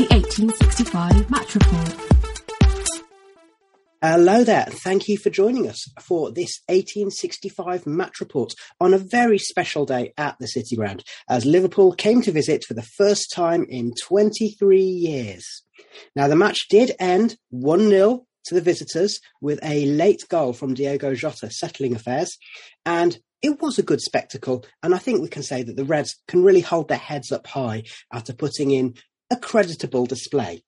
The 1865 Match Report. Hello there. Thank you for joining us for this 1865 match report on a very special day at the City Ground as Liverpool came to visit for the first time in 23 years. Now, the match did end 1 0 to the visitors with a late goal from Diogo Jota settling affairs. And it was a good spectacle. And I think we can say that the Reds can really hold their heads up high after putting in a creditable display.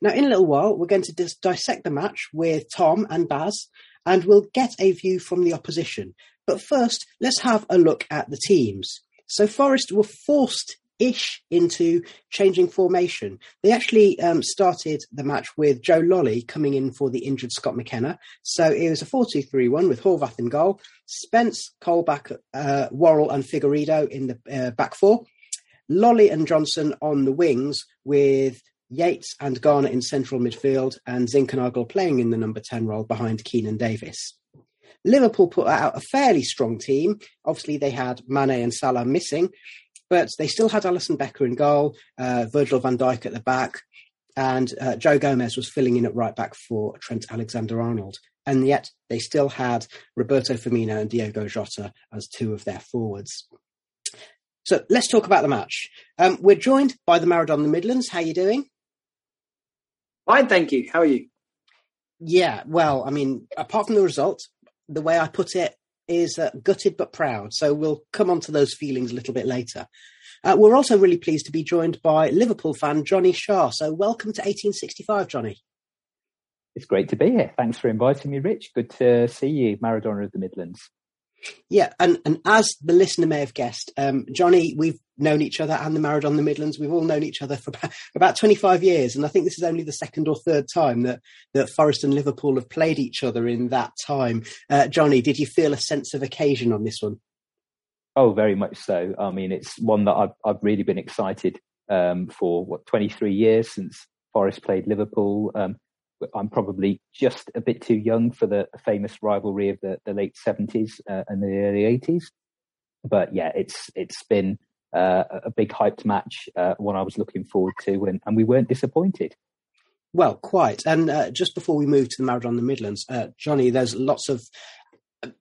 Now, in a little while, we're going to dis- dissect the match with Tom and Baz, and we'll get a view from the opposition. But first, let's have a look at the teams. So Forest were forced ish into changing formation. They actually um, started the match with Joe Lolley coming in for the injured Scott McKenna. So it was a 4 2 3 1 with Horvath in goal, Spence, Colback, uh, Worrall, and Figueiredo in the uh, back four, Lolley and Johnson on the wings with Yates and Garner in central midfield, and Zinckernagel playing in the number 10 role behind Keinan Davis. Liverpool put out a fairly strong team. Obviously, they had Mane and Salah missing, but they still had Alisson Becker in goal, uh, Virgil van Dijk at the back, and uh, Joe Gomez was filling in at right back for Trent Alexander Arnold. And yet they still had Roberto Firmino and Diogo Jota as two of their forwards. So let's talk about the match. Um, we're joined by the Maradona of the Midlands. How are you doing? Fine, thank you. How are you? Yeah, well, I mean, apart from the result, the way I put it is uh, gutted but proud. So we'll come on to those feelings a little bit later. Uh, we're also really pleased to be joined by Liverpool fan Johnny Shaw. So welcome to 1865, Johnny. It's great to be here. Thanks for inviting me, Rich. Good to see you, Maradona of the Midlands. Yeah, and, and as the listener may have guessed, um, Johnny, we've known each other and the Maradona the Midlands. We've all known each other for about, about 25 years. And I think this is only the second or third time that, that Forest and Liverpool have played each other in that time. Uh, Johnny, did you feel a sense of occasion on this one? Oh, very much so. I mean, it's one that I've, I've really been excited um, for, what, 23 years since Forest played Liverpool. Um, I'm probably just a bit too young for the famous rivalry of the, the late 70s uh, and the early 80s. But yeah, it's it's been uh, a big hyped match, uh, one I was looking forward to, and, and we weren't disappointed. Well, quite. And uh, just before we move to the Maradona the Midlands, uh, Johnny, there's lots of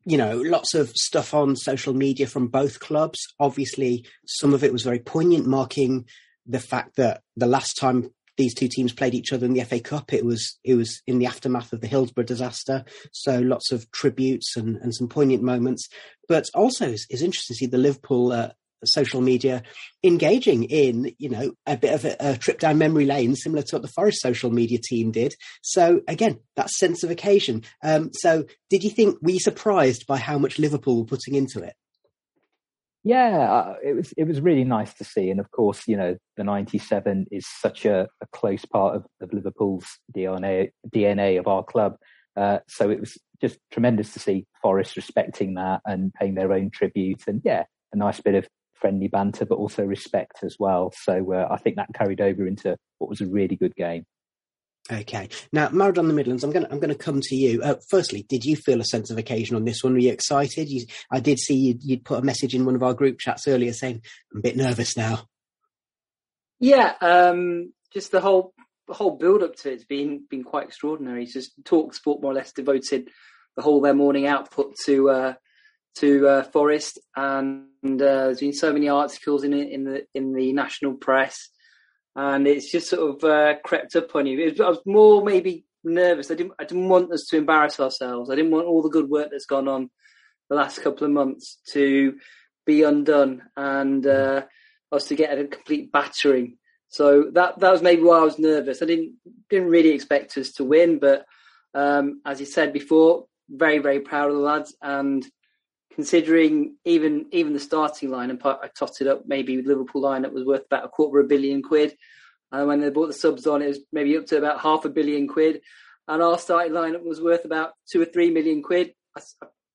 you know, lots of stuff on social media from both clubs. Obviously, some of it was very poignant, marking the fact that the last time these two teams played each other in the FA Cup. It was it was in the aftermath of the Hillsborough disaster, so lots of tributes and, and some poignant moments. But also, it's, it's interesting to see the Liverpool uh, social media engaging in you know a bit of a, a, trip down memory lane, similar to what the Forest social media team did. So again, that sense of occasion. Um, so, did you think were you surprised by how much Liverpool were putting into it? Yeah, uh, it was it was really nice to see, and of course, you know, the '97 is such a, a close part of, of, Liverpool's DNA DNA of our club. Uh, so it was just tremendous to see Forest respecting that and paying their own tribute, and yeah, a nice bit of friendly banter, but also respect as well. So uh, I think that carried over into what was a really good game. Okay. Now, Maradona the Midlands, I'm going to I'm going to come to you. Uh, firstly, did you feel a sense of occasion on this one? Were you excited? You, I did see you you'd put a message in one of our group chats earlier saying I'm a bit nervous now. Yeah, um, just the whole the whole build up to it's been been quite extraordinary. It's just Talk Sport more or less devoted the whole their morning output to uh, to uh, Forest, and uh, there's been so many articles in in the in the national press and it's just sort of uh, crept up on you. Was, I was more maybe nervous. I didn't. I didn't want us to embarrass ourselves. I didn't want all the good work that's gone on the last couple of months to be undone and uh, us to get a complete battering. So that that was maybe why I was nervous. I didn't didn't really expect us to win, but um, as you said before, very very proud of the lads and considering even even the starting line, and I totted up maybe Liverpool line that was worth about a quarter of a billion quid. And when they bought the subs on, it was maybe up to about half a billion quid. And our starting lineup was worth about two or three million quid. I,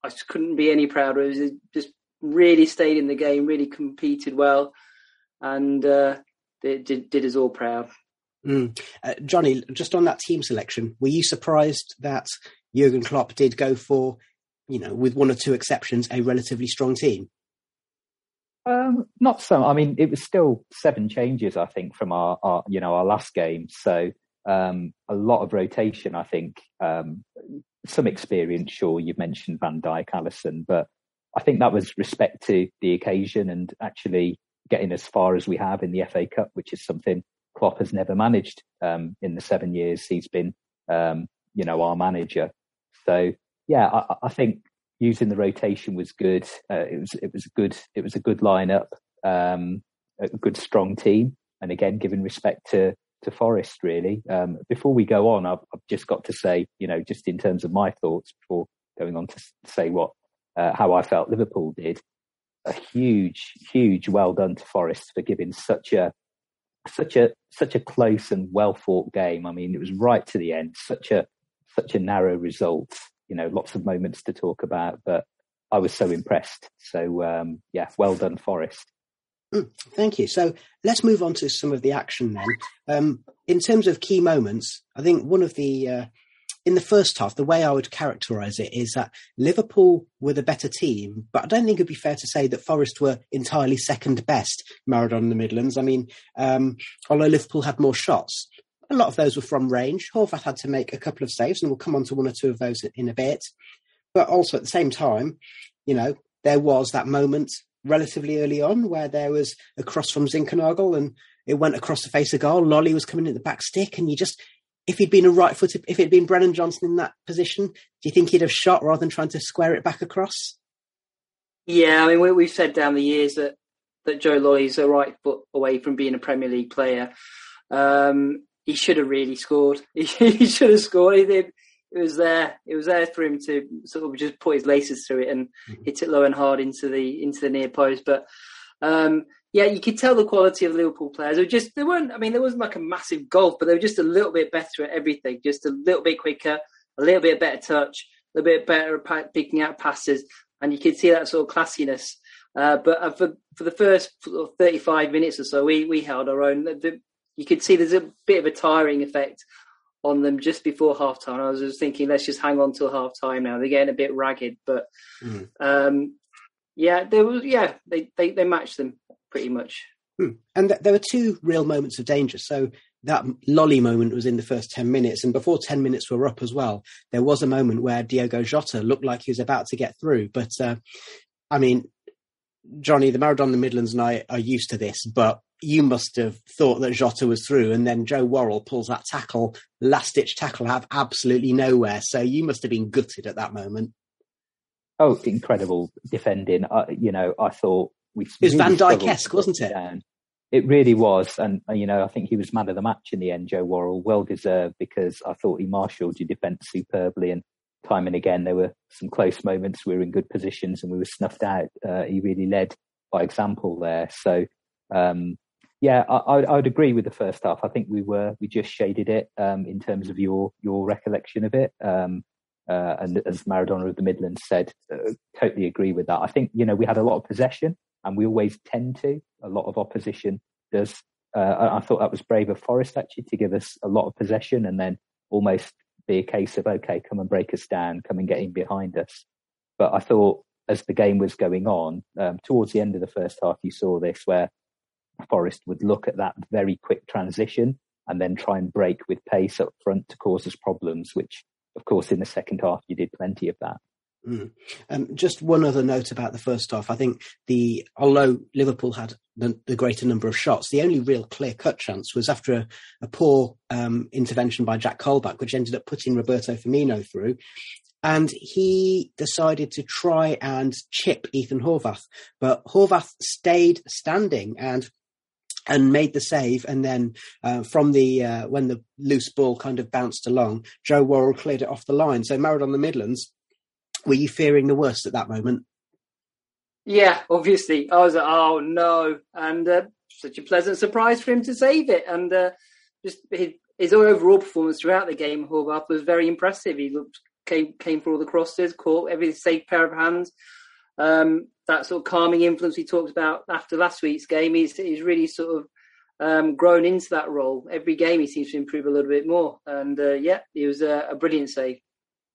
I just couldn't be any prouder. It was just really stayed in the game, really competed well, and uh, did, did, did us all proud. Mm. Uh, Johnny, just on that team selection, were you surprised that Jurgen Klopp did go for you know, with one or two exceptions, a relatively strong team? Um, not so. I mean, it was still seven changes, I think, from our, our you know, our last game. So um, a lot of rotation, I think. Um, some experience, sure. You've mentioned Van Dijk, Alisson, but I think that was respect to the occasion and actually getting as far as we have in the FA Cup, which is something Klopp has never managed um, in the seven years he's been, um, you know, our manager. So yeah, I, I, think using the rotation was good. Uh, it was it was a good it was a good lineup, um, a good strong team, and again, giving respect to to Forest really. Um, before we go on, I've, I've, just got to say, you know, just in terms of my thoughts before going on to say what uh, how I felt Liverpool did. A huge, huge well done to Forest for giving such a such a such a close and well fought game. I mean, it was right to the end. Such a such a narrow result you know, lots of moments to talk about, but I was so impressed. So, um, yeah, well done, Forest. Mm, thank you. So let's move on to some of the action then. Um, in terms of key moments, I think one of the, uh, in the first half, the way I would characterise it is that Liverpool were the better team, but I don't think it'd be fair to say that Forest were entirely second best Maradona in the Midlands. I mean, um, although Liverpool had more shots, a lot of those were from range. Horvath had to make a couple of saves, and we'll come on to one or two of those in a bit. But also at the same time, you know, there was that moment relatively early on where there was a cross from Zinckernagel and it went across the face of goal. Lolley was coming in the back stick, and you just, if he'd been a right footed, if it'd been Brennan Johnson in that position, do you think he'd have shot rather than trying to square it back across? Yeah, I mean, we, have said down the years that that Joe Lolley's a right foot away from being a Premier League player. Um, he should have really scored. He, he should have scored. It, it, was there. It was there for him to sort of just put his laces through it and mm-hmm. hit it low and hard into the into the near post. But um, yeah, you could tell the quality of Liverpool players. They just they weren't. I mean, there wasn't like a massive gulf, but they were just a little bit better at everything. Just a little bit quicker, a little bit better touch, a little bit better at picking out passes, and you could see that sort of classiness. Uh, but uh, for for the first 35 minutes or so, we we held our own. The, you could see there's a bit of a tiring effect on them just before half time. I was just thinking, let's just hang on till half time now. They're getting a bit ragged, but mm. um, yeah, there was yeah they, they they matched them pretty much. Mm. And th- there were two real moments of danger. So that Lolley moment was in the first 10 minutes. And before 10 minutes were up as well, there was a moment where Diogo Jota looked like he was about to get through. But, uh, I mean, Johnny, the Maradona the Midlands and I are used to this, but you must have thought that Jota was through, and then Joe Worrall pulls that tackle, last ditch tackle, have absolutely nowhere. So you must have been gutted at that moment. Oh, incredible defending! Uh, you know, I thought we. It was really Van Dijk-esque, wasn't it? Down. It really was, and uh, you know, I think he was man of the match in the end. Joe Worrall, well deserved, because I thought he marshalled your defence superbly, and time and again there were some close moments. We were in good positions and we were snuffed out. Uh, he really led by example there. So um, yeah, I, I, would agree with the first half. I think we were we just shaded it um, in terms of your your recollection of it. Um, uh, and as Maradona of the Midlands said, uh, totally agree with that. I think you know we had a lot of possession and we always tend to. A lot of opposition does. Uh, I thought that was brave of Forest actually to give us a lot of possession and then almost be a case of okay, come and break us down, come and get in behind us. But I thought as the game was going on, um, towards the end of the first half, you saw this where Forest would look at that very quick transition and then try and break with pace up front to cause us problems, which of course in the second half you did plenty of that. Mm. Um, just one other note about the first half. I think the although Liverpool had the, the greater number of shots, the only real clear cut chance was after a, a poor um, intervention by Jack Colback, which ended up putting Roberto Firmino through. And he decided to try and chip Ethan Horvath, but Horvath stayed standing and and made the save. And then uh, from the uh, when the loose ball kind of bounced along, Joe Worrall cleared it off the line. So Maradona the Midlands were you fearing the worst at that moment? Yeah, obviously. I was like, oh no. And uh, such a pleasant surprise for him to save it. And uh, just his, his, overall performance throughout the game, Horvath, was very impressive. He looked came came for all the crosses, caught every safe pair of hands. Um, that sort of calming influence we talked about after last week's game, he's, he's really sort of um, grown into that role. Every game he seems to improve a little bit more. And uh, yeah, he was a, a brilliant save.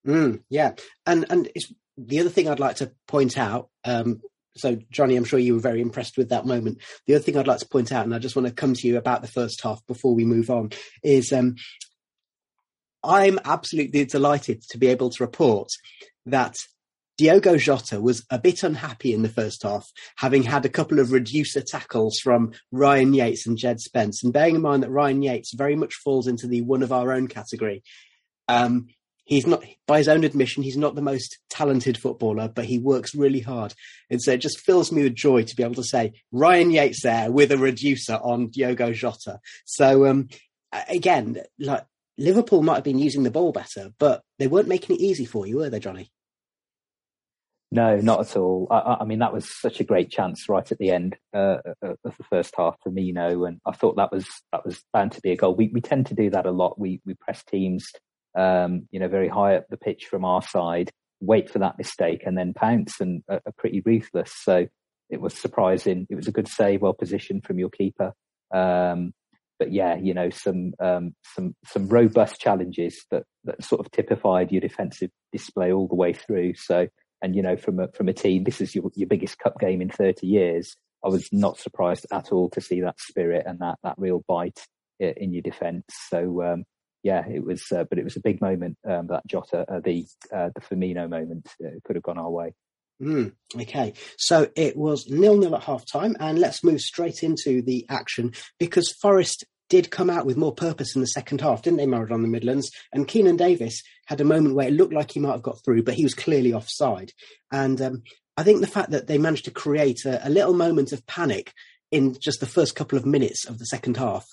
Mm, yeah, and and it's the other thing I'd like to point out. Um, so, Johnny, I'm sure you were very impressed with that moment. The other thing I'd like to point out, and I just want to come to you about the first half before we move on, is um, I'm absolutely delighted to be able to report that Diogo Jota was a bit unhappy in the first half, having had a couple of reducer tackles from Ryan Yates and Jed Spence. And bearing in mind that Ryan Yates very much falls into the one of our own category, um, he's not, by his own admission, he's not the most talented footballer, but he works really hard. And so it just fills me with joy to be able to say Ryan Yates there with a reducer on Diogo Jota. So, um, again, like Liverpool might have been using the ball better, but they weren't making it easy for you, were they, Johnny? No, not at all. I, I, mean, that was such a great chance right at the end uh, of the first half Firmino, and I thought that was that was bound to be a goal. We we tend to do that a lot. We we press teams um, you know, very high up the pitch from our side, wait for that mistake and then pounce and are, are pretty ruthless. So it was surprising. It was a good save, well positioned from your keeper. Um, but yeah, you know, some um, some some robust challenges that that sort of typified your defensive display all the way through. So, and you know, from a from a team, this is your your biggest cup game in 30 years. I was not surprised at all to see that spirit and that that real bite in your defence. So um, yeah, it was, uh, but it was a big moment um, that Jota, uh, the uh, the Firmino moment, uh, could have gone our way. Mm, okay, so it was nil nil at half time, and let's move straight into the action because Forest did come out with more purpose in the second half, didn't they, Maradona the Midlands? And Keinan Davis had a moment where it looked like he might have got through, but he was clearly offside. And um, I think the fact that they managed to create a, a little moment of panic in just the first couple of minutes of the second half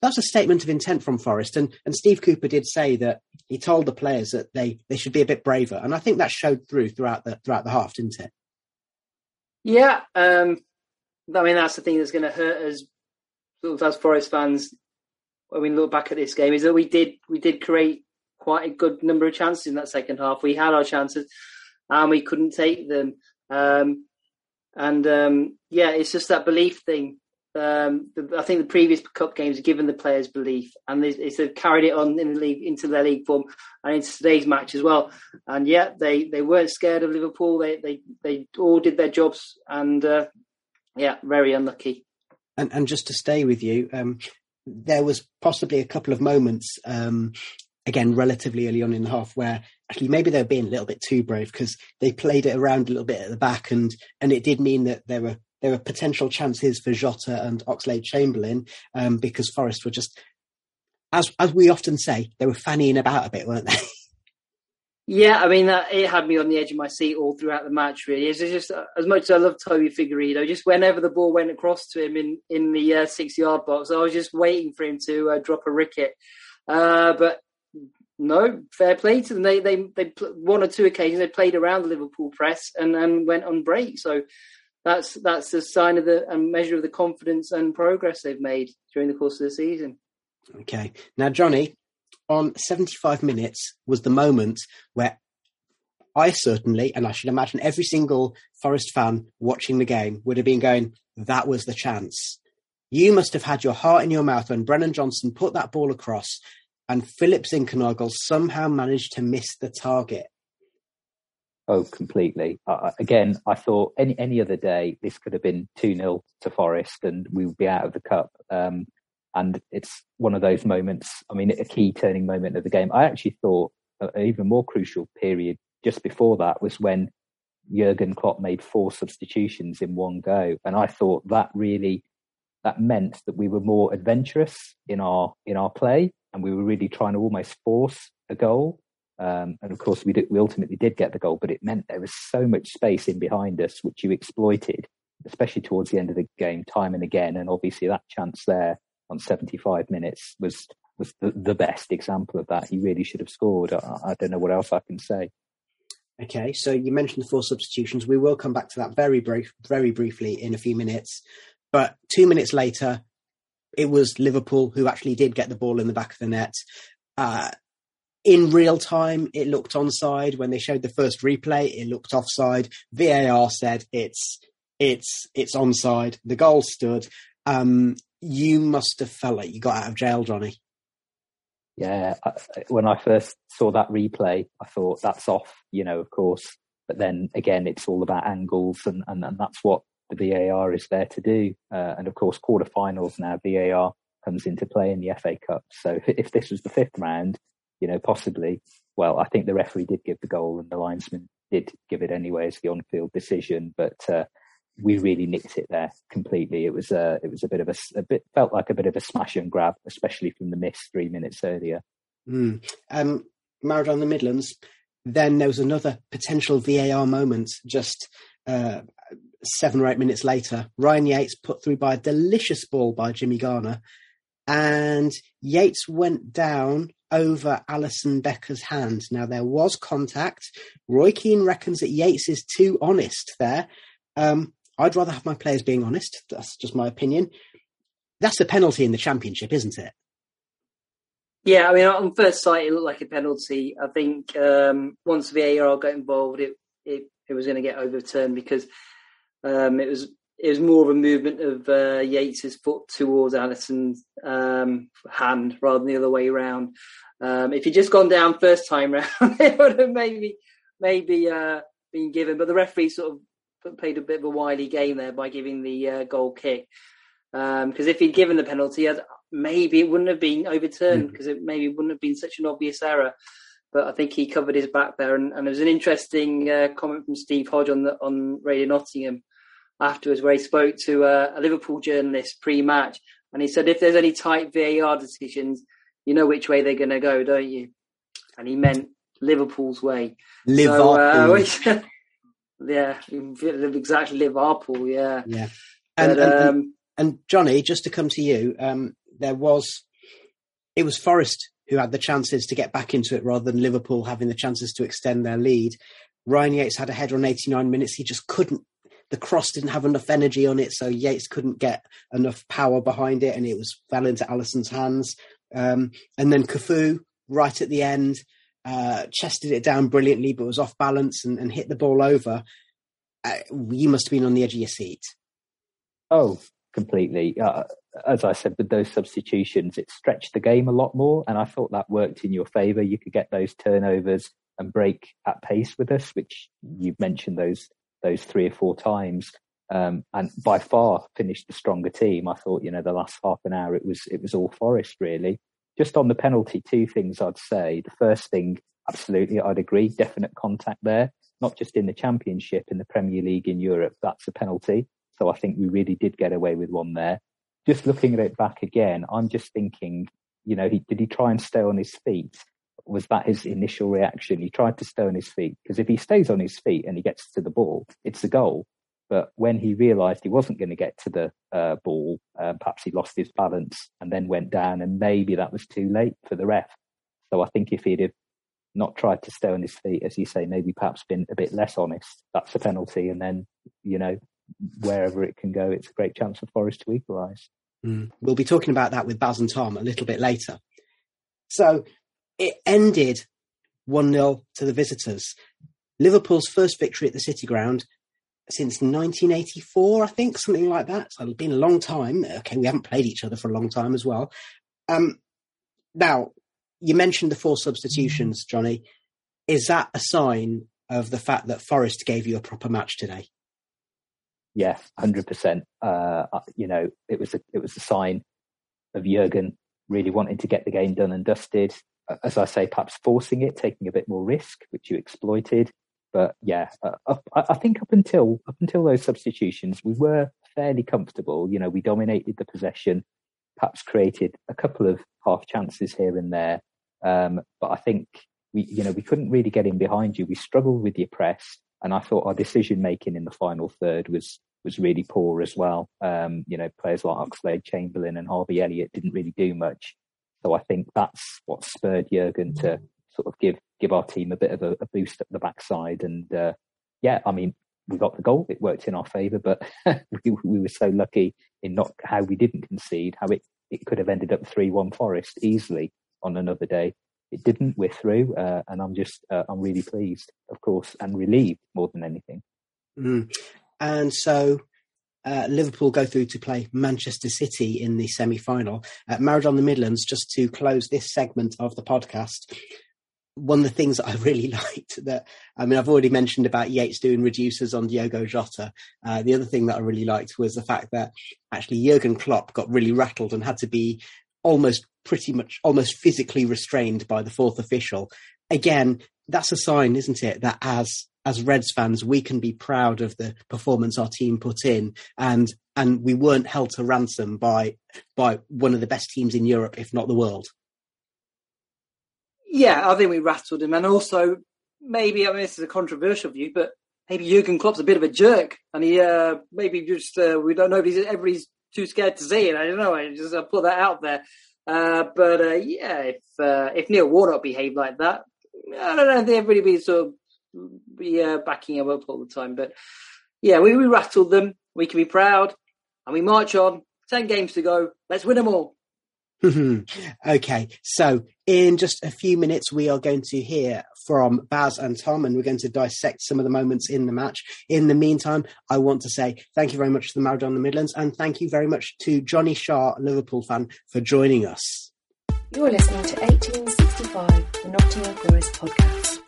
that's a statement of intent from Forest. And, and Steve Cooper did say that he told the players that they, they should be a bit braver. And I think that showed through throughout the, throughout the half, didn't it? Yeah. Um, I mean, that's the thing that's going to hurt us as Forest fans when we look back at this game is that we did, we did create quite a good number of chances in that second half. We had our chances and we couldn't take them. Um, and um, yeah, it's just that belief thing um, the, I think the previous cup games have given the players belief, and they, they've carried it on in the league into their league form and into today's match as well. And yeah, they, they weren't scared of Liverpool. They they they all did their jobs, and uh, yeah, very unlucky. And and just to stay with you, um, there was possibly a couple of moments. Um, again, relatively early on in the half, where actually maybe they were being a little bit too brave because they played it around a little bit at the back, and and it did mean that there were there were potential chances for Jota and Oxlade Chamberlain um, because Forest were just, as as we often say, they were fannying about a bit, weren't they? Yeah, I mean, that, it had me on the edge of my seat all throughout the match. Really, it's just as much as I love Toby Figueiredo, just whenever the ball went across to him in in the uh, six yard box, I was just waiting for him to uh, drop a ricket. Uh, but no, fair play to them. They they they one or two occasions they played around the Liverpool press and and went on break. So that's that's a sign of the a measure of the confidence and progress they've made during the course of the season. Okay, now Johnny, on 75 minutes was the moment where I certainly, and I should imagine every single Forest fan watching the game would have been going, that was the chance. You must have had your heart in your mouth when Brennan Johnson put that ball across and Philip Zinckernagel somehow managed to miss the target. Oh, completely. Uh, again, I thought any any other day this could have been 2 0 to Forest and we would be out of the cup. Um, and it's one of those moments, I mean, a key turning moment of the game. I actually thought an even more crucial period just before that was when Jurgen Klopp made four substitutions in one go. And I thought that really, that meant that we were more adventurous in our, in our play and we were really trying to almost force a goal. Um, and of course, we did, we ultimately did get the goal, but it meant there was so much space in behind us, which you exploited, especially towards the end of the game, time and again. And obviously, that chance there on 75 minutes was was the, the best example of that. He really should have scored. I, I don't know what else I can say. Okay, so you mentioned the four substitutions. We will come back to that very brief, very briefly in a few minutes. But two minutes later, it was Liverpool who actually did get the ball in the back of the net. Uh, in real time, it looked onside. When they showed the first replay, it looked offside. VAR said it's it's it's onside. The goal stood. Um, you must have felt like you got out of jail, Johnny. Yeah, when I first saw that replay, I thought that's off. You know, of course. But then again, it's all about angles, and and, and that's what the VAR is there to do. Uh, and of course, quarterfinals now, VAR comes into play in the FA Cup. So if this was the fifth round, you know, possibly, well, I think the referee did give the goal and the linesman did give it anyway as the on-field decision, but uh, we really nicked it there completely. It was a, it was a bit of a, a bit, felt like a bit of a smash and grab, especially from the miss three minutes earlier. Mm. Um, Maradona the Midlands. Then there was another potential VAR moment just uh, seven or eight minutes later, Ryan Yates put through by a delicious ball by Jimmy Garner, and Yates went down over Alisson Becker's hand. Now there was contact. Roy Keane reckons that Yates is too honest there. Um, I'd rather have my players being honest. That's just my opinion. That's a penalty in the championship, isn't it? Yeah, I mean, on first sight, it looked like a penalty. I think um, once VAR got involved, it, it, it was going to get overturned because um, it was it was more of a movement of uh, Yates's foot towards Alisson's um, hand rather than the other way around. Um, if he'd just gone down first time round, it would have maybe maybe uh, been given. But the referee sort of played a bit of a wily game there by giving the uh, goal kick. Because um, if he'd given the penalty, maybe it wouldn't have been overturned because mm. it maybe wouldn't have been such an obvious error. But I think he covered his back there, and, and there was an interesting uh, comment from Steve Hodge on the on Radio Nottingham afterwards, where he spoke to a, a Liverpool journalist pre-match, and he said, "If there's any tight VAR decisions, you know which way they're going to go, don't you?" And he meant Liverpool's way. Liverpool. So, uh, yeah, exactly Liverpool. Yeah, yeah. And, but, and, um, and, Johnny, just to come to you, um, there was it was Forest who had the chances to get back into it rather than Liverpool having the chances to extend their lead. Ryan Yates had a header on 89 minutes. He just couldn't the cross didn't have enough energy on it, so Yates couldn't get enough power behind it, and it was fell into Alisson's hands. Um, and then Cafu, right at the end, uh, chested it down brilliantly, but was off balance and, and hit the ball over. Uh, you must have been on the edge of your seat. Oh, completely. Uh, as I said, with those substitutions, it stretched the game a lot more, and I thought that worked in your favour. You could get those turnovers and break at pace with us, which you've mentioned those those three or four times. Um, and by far finished the stronger team. I thought, you know, the last half an hour it was it was all Forest really. Just on the penalty, two things I'd say. The first thing, absolutely, I'd agree, definite contact there. Not just in the Championship, in the Premier League in Europe, that's a penalty. So I think we really did get away with one there. Just looking at it back again, I'm just thinking, you know, he, did he try and stay on his feet? was that his initial reaction? He tried to stay on his feet because if he stays on his feet and he gets to the ball, it's a goal. But when he realised he wasn't going to get to the uh, ball, uh, perhaps he lost his balance and then went down, and maybe that was too late for the ref. So I think if he'd have not tried to stay on his feet, as you say, maybe perhaps been a bit less honest, that's a penalty. And then, you know, wherever it can go, it's a great chance for Forest to equalise. Mm. We'll be talking about that with Baz and Tom a little bit later. So it ended 1 0 to the visitors. Liverpool's first victory at the City Ground since 1984, I think, something like that. So it's been a long time. Okay, we haven't played each other for a long time as well. Um, now, you mentioned the four substitutions, Johnny. Is that a sign of the fact that Forest gave you a proper match today? Yes, hundred uh, percent. You know, it was a, it was a sign of Jurgen really wanting to get the game done and dusted. As I say, perhaps forcing it, taking a bit more risk, which you exploited. But yeah, up, I think up until up until those substitutions, we were fairly comfortable. You know, we dominated the possession, perhaps created a couple of half chances here and there. Um, but I think we, you know, we couldn't really get in behind you. We struggled with your press, and I thought our decision making in the final third was was really poor as well. Um, you know, players like Oxlade Chamberlain and Harvey Elliott didn't really do much. So I think that's what spurred Jurgen to sort of give give our team a bit of a, a boost at the backside. And uh, yeah, I mean, we got the goal; it worked in our favour. But we, we, were so lucky in not how we didn't concede, how it it could have ended up three one Forest easily on another day. It didn't. We're through, uh, and I'm just uh, I'm really pleased, of course, and relieved more than anything. Mm. And so uh, Liverpool go through to play Manchester City in the semi final. Uh, on the Midlands, just to close this segment of the podcast. One of the things that I really liked that, I mean, I've already mentioned about Yates doing reducers on Diogo Jota. Uh, the other thing that I really liked was the fact that actually Jurgen Klopp got really rattled and had to be almost pretty much almost physically restrained by the fourth official. Again, that's a sign, isn't it, that as as Reds fans, we can be proud of the performance our team put in, and and we weren't held to ransom by by one of the best teams in Europe, if not the world. Yeah, I think we rattled him, and also maybe I mean this is a controversial view, but maybe Jurgen Klopp's a bit of a jerk, and he uh, maybe just uh, we don't know. If he's everybody's too scared to say it. I don't know. I just uh, put that out there. Uh, but uh, yeah, if uh, if Neil Warnock behaved like that, I don't know. Everybody be sort of be uh, backing him up all the time. But yeah, we, we rattled them. We can be proud, and we march on. Ten games to go. Let's win them all. Mm-hmm. okay, so in just a few minutes, we are going to hear from Baz and Tom, and we're going to dissect some of the moments in the match. In the meantime, I want to say thank you very much to the Maradona Midlands, and thank you very much to Johnny Shaw, Liverpool fan, for joining us. You're listening to 1865, the Nottingham Forest podcast.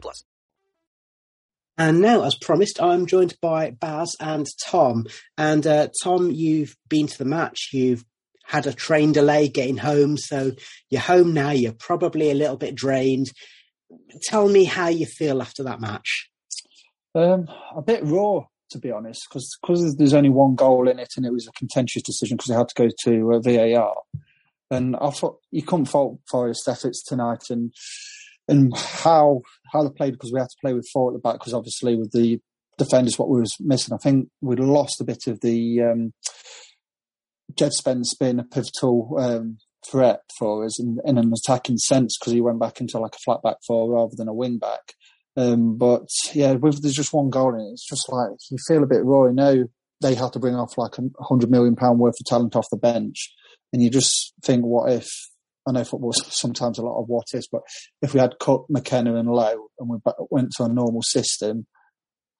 plus. And now, as promised, I'm joined by Baz and Tom. And uh, Tom, you've been to the match. You've had a train delay getting home. So you're home now. You're probably a little bit drained. Tell me how you feel after that match. Um, a bit raw, to be honest, because because there's only one goal in it, and it was a contentious decision because it had to go to uh, VAR. And I thought you couldn't fault Forest efforts tonight, and and how how they played because we had to play with four at the back because obviously with the defenders what we was missing. I think we'd lost a bit of the um, Jed Spence being a pivotal um, threat for us in, in an attacking sense because he went back into like a flat back four rather than a wing back. Um, but yeah, with there's just one goal in it, it's just like you feel a bit raw. You know, they had to bring off like a hundred million pound worth of talent off the bench, and you just think, what if? I know football's sometimes a lot of what ifs, but if we had cut McKenna and Lowe and we went to a normal system,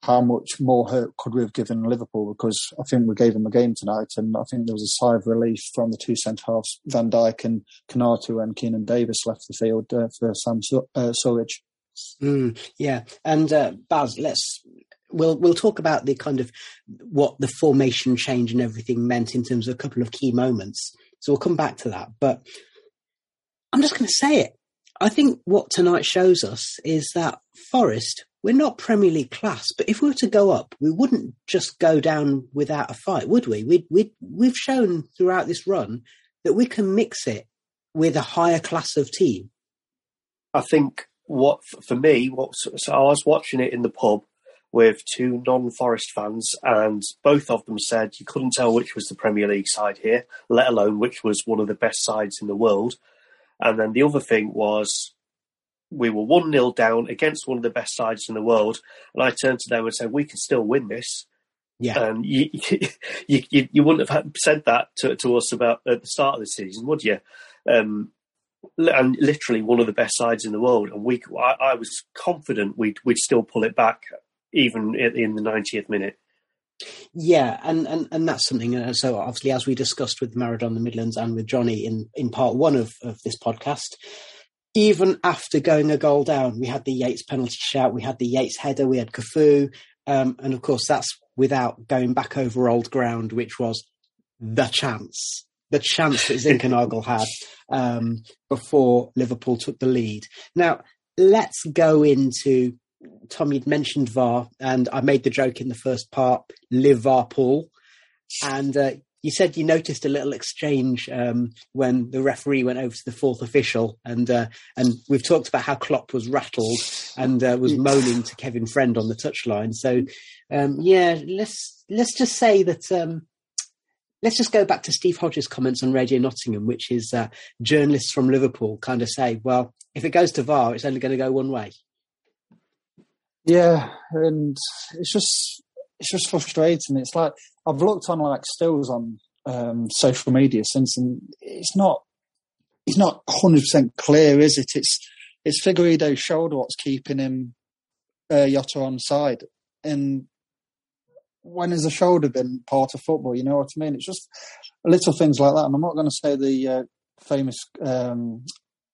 how much more hurt could we have given Liverpool? Because I think we gave them a game tonight, and I think there was a sigh of relief from the two centre halves, Van Dijk and Konate, and Keinan Davis left the field uh, for Sam uh, Surridge. Mm, yeah, and uh, Baz, let's we'll we'll talk about the kind of what the formation change and everything meant in terms of a couple of key moments. So we'll come back to that, but I'm just going to say it. I think what tonight shows us is that Forest we're not Premier League class, but if we were to go up, we wouldn't just go down without a fight, would we? we we we've shown throughout this run that we can mix it with a higher class of team. I think what for me, what so I was watching it in the pub with two non-Forest fans, and both of them said you couldn't tell which was the Premier League side here, let alone which was one of the best sides in the world. And then the other thing was we were 1 0 down against one of the best sides in the world. And I turned to them and said, We can still win this. Yeah. And you, you, you, you wouldn't have said that to, to us about at the start of the season, would you? Um, and literally one of the best sides in the world. And we, I, I was confident we'd, we'd still pull it back even in the 90th minute. Yeah, and, and, and that's something. Uh, so obviously, as we discussed with Maradona the Midlands and with Johnny in, in part one of, of this podcast, even after going a goal down, we had the Yates penalty shout, we had the Yates header, we had Cafu, um, and of course that's without going back over old ground, which was the chance, the chance that Zinckernagel had um, before Liverpool took the lead. Now let's go into Tom, you'd mentioned VAR, and I made the joke in the first part, live VAR Liverpool. And uh, you said you noticed a little exchange um, when the referee went over to the fourth official, and uh, and we've talked about how Klopp was rattled and uh, was moaning to Kevin Friend on the touchline. So um, yeah, let's let's just say that. Um, let's just go back to Steve Hodge's comments on Radio Nottingham, which is uh, journalists from Liverpool kind of say, well, if it goes to VAR, it's only going to go one way. Yeah, and it's just it's just frustrating. It's like I've looked on like stills on um, social media since, and it's not it's not hundred percent clear, is it? It's it's Figueiredo's shoulder what's keeping him uh, Jota on side, and when has the shoulder been part of football? You know what I mean? It's just little things like that. And I'm not going to say the uh, famous um,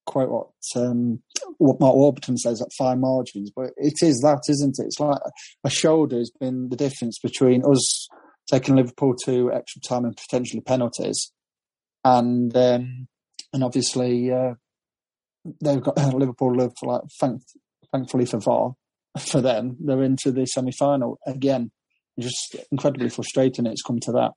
quite what um, what Mark Warburton says at fine margins, but it is that, isn't it? It's like a shoulder has been the difference between us taking Liverpool to extra time and potentially penalties, and um, and obviously uh, they've got Liverpool live for like thank, thankfully for VAR for them they're into the semi final again. Just incredibly frustrating. It's come to that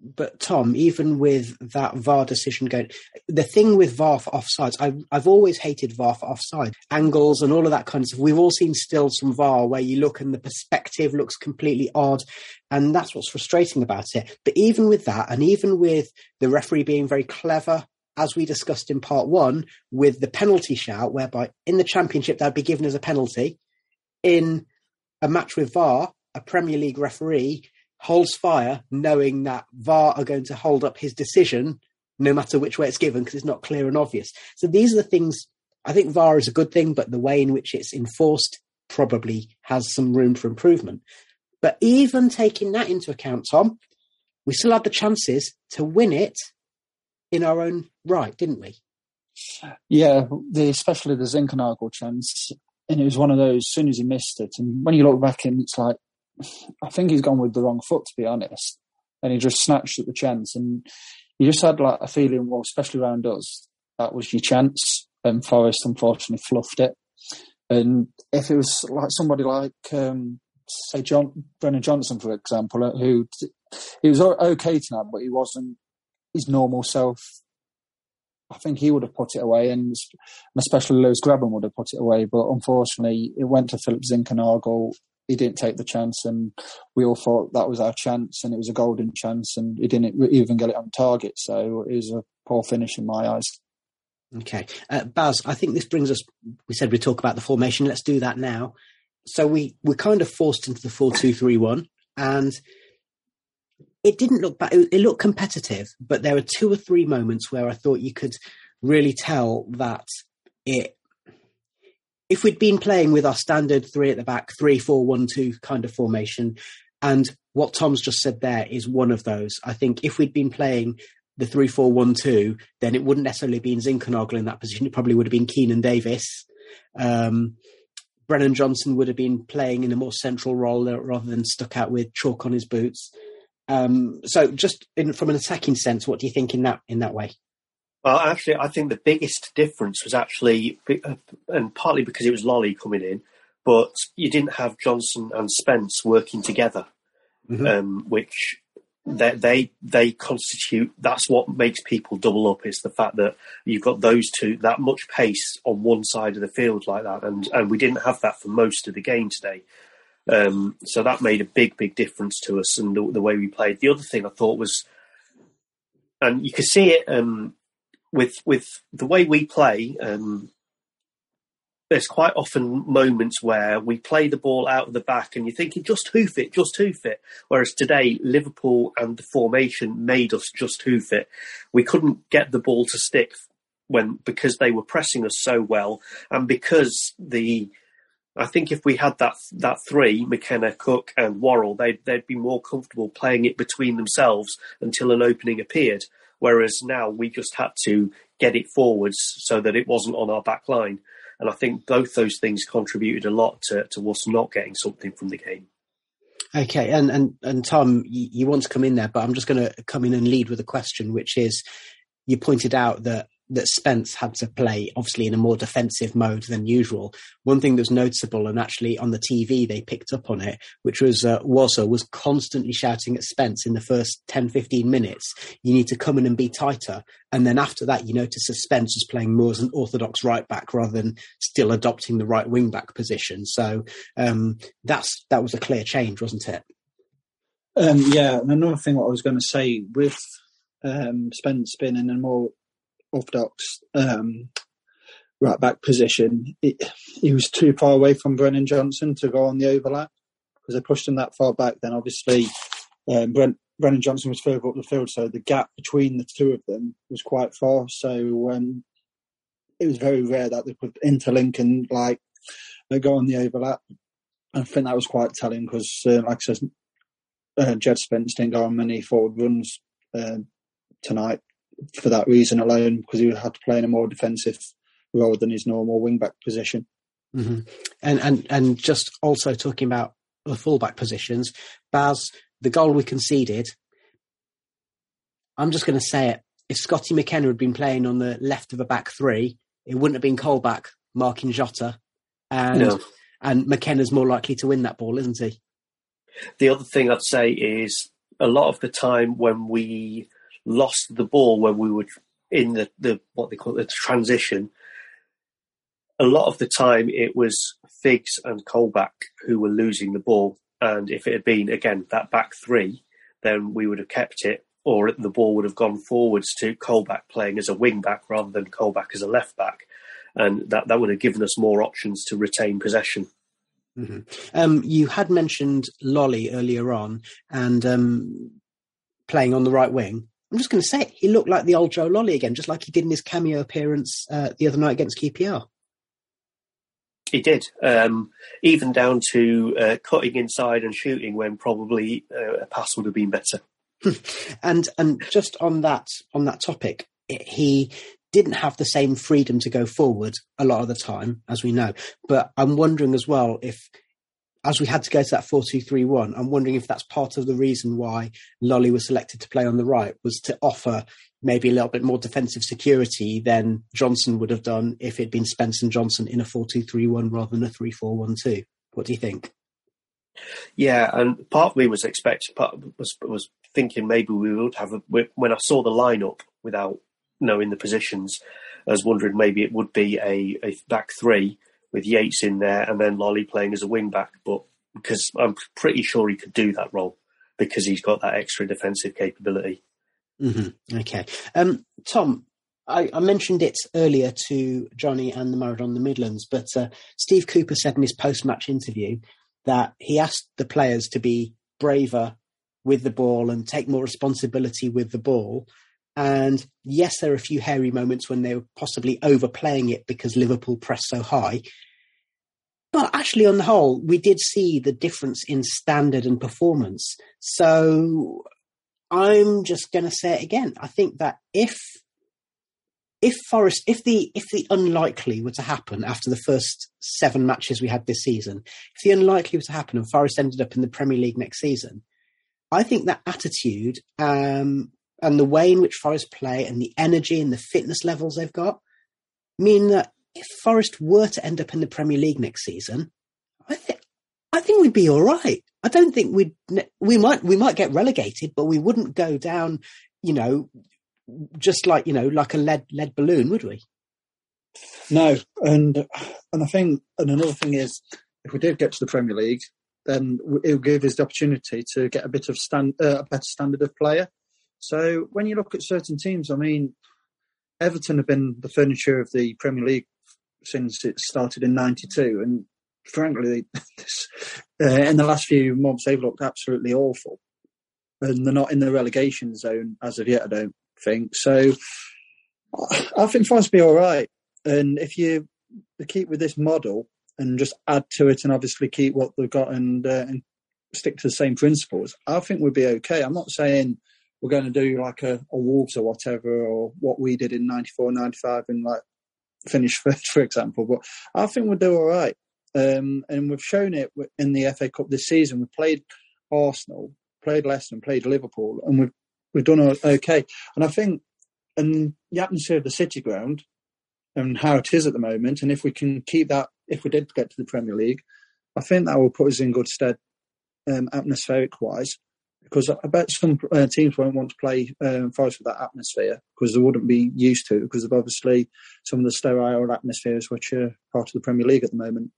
but Tom, even with that VAR decision going, the thing with VAR for offsides, I, I've always hated VAR for offside angles and all of that kind of stuff. We've all seen stills from VAR where you look and the perspective looks completely odd, and that's what's frustrating about it. But even with that, and even with the referee being very clever, as we discussed in part one, with the penalty shout, whereby in the championship that'd be given as a penalty, in a match with VAR, a Premier League referee holds fire, knowing that VAR are going to hold up his decision no matter which way it's given because it's not clear and obvious. So these are the things I think VAR is a good thing, but the way in which it's enforced probably has some room for improvement. But even taking that into account, Tom, we still had the chances to win it in our own right, didn't we? Yeah, the, especially the Zinckernagel chance. And it was one of those, as soon as he missed it, and when you look back and it's like, I think he's gone with the wrong foot, to be honest. And he just snatched at the chance. And you just had like a feeling, well, especially around us, that was your chance. And Forest unfortunately fluffed it. And if it was like somebody like, um, say, John Brennan Johnson, for example, uh, who he was okay tonight, but he wasn't his normal self. I think he would have put it away, and especially Lewis Grabban would have put it away. But unfortunately, it went to Philip Zinckernagel he didn't take the chance, and we all thought that was our chance, and it was a golden chance, and he didn't even get it on target. So it was a poor finish in my eyes. Okay, uh, Baz, I think this brings us. We said we'd talk about the formation. Let's do that now. So we we're kind of forced into the four two three one, and it didn't look bad. It looked competitive, but there were two or three moments where I thought you could really tell that it if we'd been playing with our standard three at the back, three, four, one, two kind of formation, and what Tom's just said there is one of those. I think if we'd been playing the three, four, one, two, then it wouldn't necessarily be in Zinckernagel in that position. It probably would have been Keinan Davis. Um, Brennan Johnson would have been playing in a more central role rather than stuck out with chalk on his boots. Um, so, just in, from an attacking sense, what do you think in that in that way? Well, actually, I think the biggest difference was actually, and partly because it was Lolley coming in, but you didn't have Johnson and Spence working together, mm-hmm. um, which they, they they constitute that's what makes people double up is the fact that you've got those two that much pace on one side of the field like that and and we didn't have that for most of the game today um, so that made a big big difference to us and the, the, way we played the other thing i thought was and you could see it um, with with the way we play um, there's quite often moments where we play the ball out of the back and you're thinking just hoof it, just hoof it. Whereas today, Liverpool and the formation made us just hoof it. We couldn't get the ball to stick when because they were pressing us so well and because the I think if we had that that three, McKenna, Cook, and Worrall, they'd they'd be more comfortable playing it between themselves until an opening appeared. Whereas now we just had to get it forwards so that it wasn't on our back line. And I think both those things contributed a lot to, to us not getting something from the game. Okay, and and and Tom, you, you want to come in there, but I'm just going to come in and lead with a question, which is, you pointed out that that Spence had to play obviously in a more defensive mode than usual. One thing that was noticeable, and actually on the TV they picked up on it, which was uh, was constantly shouting at Spence in the first 10, 15 minutes, you need to come in and be tighter. And then after that, you notice that Spence was playing more as an orthodox right back rather than still adopting the right wing back position. So um, that's that was a clear change, wasn't it? Um, yeah, and another thing what I was going to say with um, Spence being in a more orthodox um, right back position, it, he was too far away from Brennan Johnson to go on the overlap because they pushed him that far back. Then obviously um, Brent, Brennan Johnson was further up the field, so the gap between the two of them was quite far. So um, it was very rare that they could interlink and like go on the overlap. I think that was quite telling because, uh, like I said, uh, Jed Spence didn't go on many forward runs uh, tonight for that reason alone, because he had to play in a more defensive role than his normal wing back position. Mm-hmm. And and and just also talking about the fullback positions, Baz, the goal we conceded. I'm just going to say it. If Scotty McKenna had been playing on the left of a back three, it wouldn't have been Colback marking Jota, and no. and McKenna's more likely to win that ball, isn't he? The other thing I'd say is a lot of the time when we lost the ball when we were in the, the what they call the transition. A lot of the time, it was Figs and Colback who were losing the ball, and if it had been again that back three, then we would have kept it, or the ball would have gone forwards to Colback playing as a wing back rather than Colback as a left back, and that that would have given us more options to retain possession. Mm-hmm. Um, you had mentioned Lolley earlier on, and um, playing on the right wing. I'm just going to say it. He looked like the old Joe Lolley again, just like he did in his cameo appearance uh, the other night against QPR. He did, um, even down to uh, cutting inside and shooting when probably uh, a pass would have been better. and and just on that on that topic, he didn't have the same freedom to go forward a lot of the time, as we know. But I'm wondering as well if as we had to go to that 4-2-3-1, I'm wondering if that's part of the reason why Lolley was selected to play on the right was to offer maybe a little bit more defensive security than Johnson would have done if it'd been Spence and Johnson in a 4-2-3-1 rather than a 3-4-1-2. What do you think? Yeah, and part of me was expecting, part was was thinking maybe we would have a, when I saw the lineup without knowing the positions, I was wondering maybe it would be a, a back three with Yates in there and then Lolley playing as a wing back. But because I'm pretty sure he could do that role because he's got that extra defensive capability. Mm-hmm. Okay, um, Tom. I, I, mentioned it earlier to Johnny and the Maradona the Midlands, but uh, Steve Cooper said in his post-match interview that he asked the players to be braver with the ball and take more responsibility with the ball. And yes, there are a few hairy moments when they were possibly overplaying it because Liverpool pressed so high. But actually, on the whole, we did see the difference in standard and performance. So I'm just going to say it again. I think that if if Forest, if the if the unlikely were to happen after the first seven matches we had this season, if the unlikely were to happen and Forest ended up in the Premier League next season, I think that attitude um, and the way in which Forest play and the energy and the fitness levels they've got mean that if Forest were to end up in the Premier League next season, I think I think we'd be all right. I don't think we'd we might we might get relegated, but we wouldn't go down, you know, just like you know, like a lead lead balloon, would we? No, and and I think and another thing is, if we did get to the Premier League, then it will give us the opportunity to get a bit of stand uh, a better standard of player. So when you look at certain teams, I mean, Everton have been the furniture of the Premier League since it started in '92, and frankly, this, uh, in the last few months they've looked absolutely awful, and they're not in the relegation zone as of yet. I don't think so. I think Forest be all right, and if you keep with this model and just add to it, and obviously keep what they've got and, uh, and stick to the same principles, I think we'd be okay. I'm not saying we're going to do like a, a Wolves or whatever, or what we did in 94, 95 and like finish first, for example. But I think we'll do all right. Um, and we've shown it in the FA Cup this season. We've played Arsenal, played Leicester, played Liverpool, and we've we've done okay. And I think, and the atmosphere of the City Ground and how it is at the moment, and if we can keep that, if we did get to the Premier League, I think that will put us in good stead, um, atmospheric wise because I bet some uh, teams won't want to play um, Forest with that atmosphere because they wouldn't be used to it because of obviously some of the sterile atmospheres which are part of the Premier League at the moment.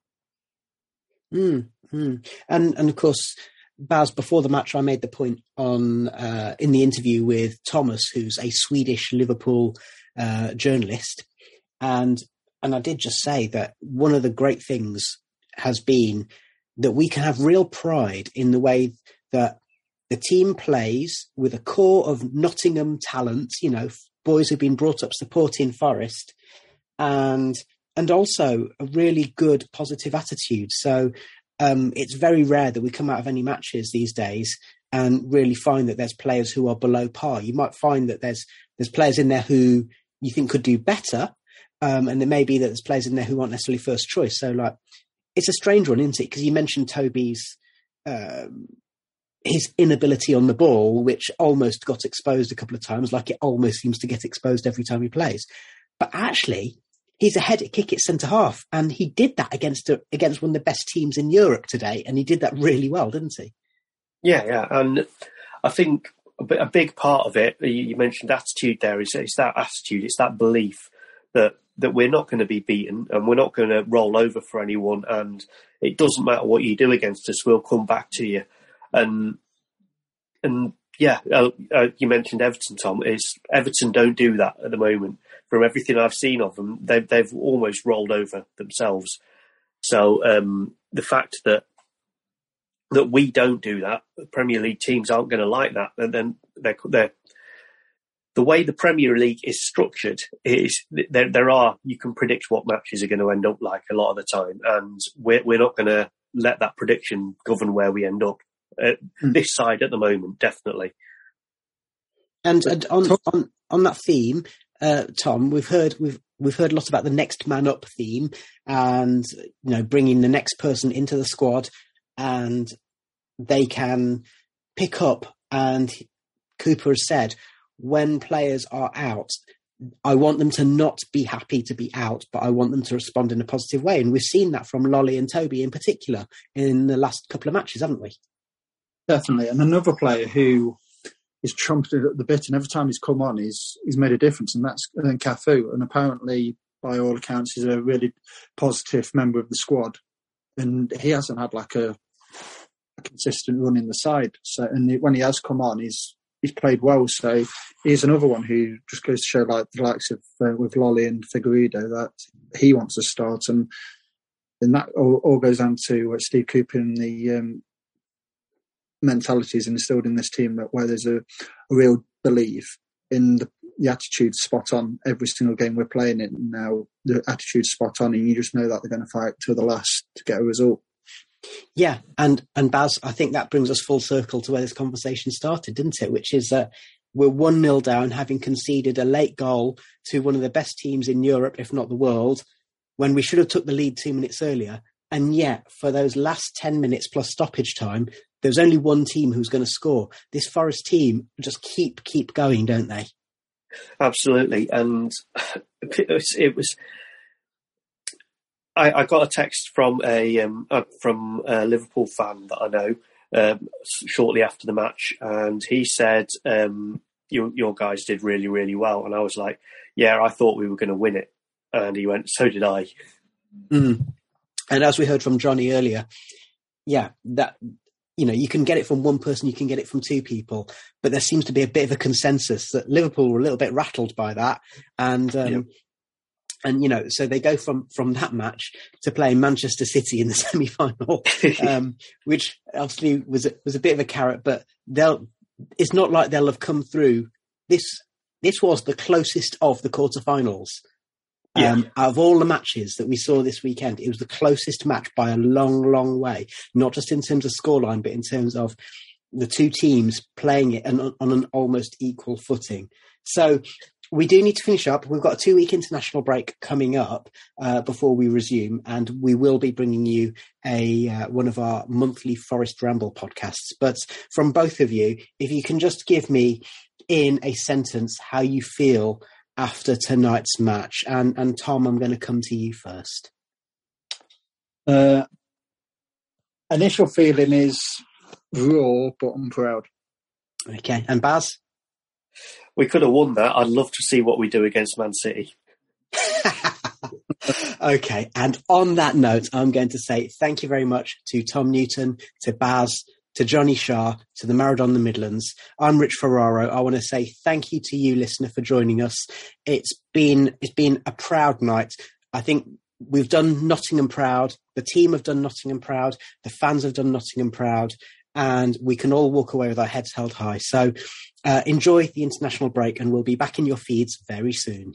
Mm, mm. And and of course, Baz, before the match, I made the point on uh, in the interview with Thomas, who's a Swedish Liverpool uh, journalist, and and I did just say that one of the great things has been that we can have real pride in the way that the team plays with a core of Nottingham talent, you know, boys who've been brought up supporting Forest, and and also a really good positive attitude. So um, it's very rare that we come out of any matches these days and really find that there's players who are below par. You might find that there's there's players in there who you think could do better, um, and there may be that there's players in there who aren't necessarily first choice. So like, it's a strange one, isn't it? Because you mentioned Toby's um, his inability on the ball, which almost got exposed a couple of times, like it almost seems to get exposed every time he plays. But actually, he's a head kick at centre half, and he did that against a, against one of the best teams in Europe today, and he did that really well, didn't he? Yeah, yeah, and I think a big part of it, you mentioned attitude there, is it's that attitude, it's that belief that that we're not going to be beaten and we're not going to roll over for anyone, and it doesn't matter what you do against us, we'll come back to you and and yeah, uh, uh, you mentioned Everton, Tom. Is Everton don't do that at the moment. From everything I've seen of them, they've they've almost rolled over themselves. So um, the fact that that we don't do that, Premier League teams aren't going to like that, and then they're, they're the way the Premier League is structured is there. There are you can predict what matches are going to end up like a lot of the time, and we're we're not going to let that prediction govern where we end up mm. this side at the moment, definitely. And, and on, on on that theme, uh, Tom, we've heard we've we've heard a lot about the next man up theme, and you know bringing the next person into the squad, and they can pick up. And Cooper has said when players are out, I want them to not be happy to be out, but I want them to respond in a positive way. And we've seen that from Lolley and Toby in particular in the last couple of matches, haven't we? Definitely. And another player who is trumpeted at the bit, and every time he's come on, he's he's made a difference, and that's uh, Cafu. And apparently, by all accounts, he's a really positive member of the squad, and he hasn't had like a, a consistent run in the side. So, and when he has come on, he's he's played well. So he's another one who just goes to show, like the likes of uh, with Lolley and Figueiredo, that he wants to start, and and that all, all goes down to uh, Steve Cooper and the um, mentalities instilled in this team that where there's a, a real belief in the, the attitude spot on every single game we're playing in now. The attitude spot on, and you just know that they're going to fight to the last to get a result. Yeah, and and Baz, I think that brings us full circle to where this conversation started, didn't it? Which is that we're one 0 down, having conceded a late goal to one of the best teams in Europe, if not the world, when we should have took the lead two minutes earlier. And yet, for those last ten minutes plus stoppage time, there's only one team who's going to score. This Forest team just keep keep going, don't they? Absolutely, and it was, it was I, I got a text from a um, from a Liverpool fan that I know um, shortly after the match, and he said, um, "Your your guys did really really well," and I was like, "Yeah, I thought we were going to win it," and he went, "So did I." Mm. And as we heard from Johnny earlier, yeah, that you know you can get it from one person, you can get it from two people, but there seems to be a bit of a consensus that Liverpool were a little bit rattled by that, and um, yeah and you know, so they go from from that match to playing Manchester City in the semi final, um, which obviously was a, was a bit of a carrot, but they'll. It's not like they'll have come through. This this was the closest of the quarterfinals. Yeah. Um, out of all the matches that we saw this weekend, it was the closest match by a long, long way. Not just in terms of scoreline, but in terms of the two teams playing it on, on an almost equal footing. So we do need to finish up. We've got a two week international break coming up uh, before we resume, and we will be bringing you a uh, one of our monthly Forest Ramble podcasts. But from both of you, if you can just give me in a sentence how you feel after tonight's match, and and Tom, I'm going to come to you first. Uh, initial feeling is raw, but I'm proud. Okay, and Baz we could have won that. I'd love to see what we do against Man City. okay, and on that note, I'm going to say thank you very much to Tom Newton, to Baz, to Johnny Shah, to the Maradona the Midlands. I'm Rich Ferraro. I want to say thank you to you, listener, for joining us. It's been it's been a proud night. I think we've done Nottingham proud. The team have done Nottingham proud. The fans have done Nottingham proud and we can all walk away with our heads held high. So uh, enjoy the international break, and we'll be back in your feeds very soon.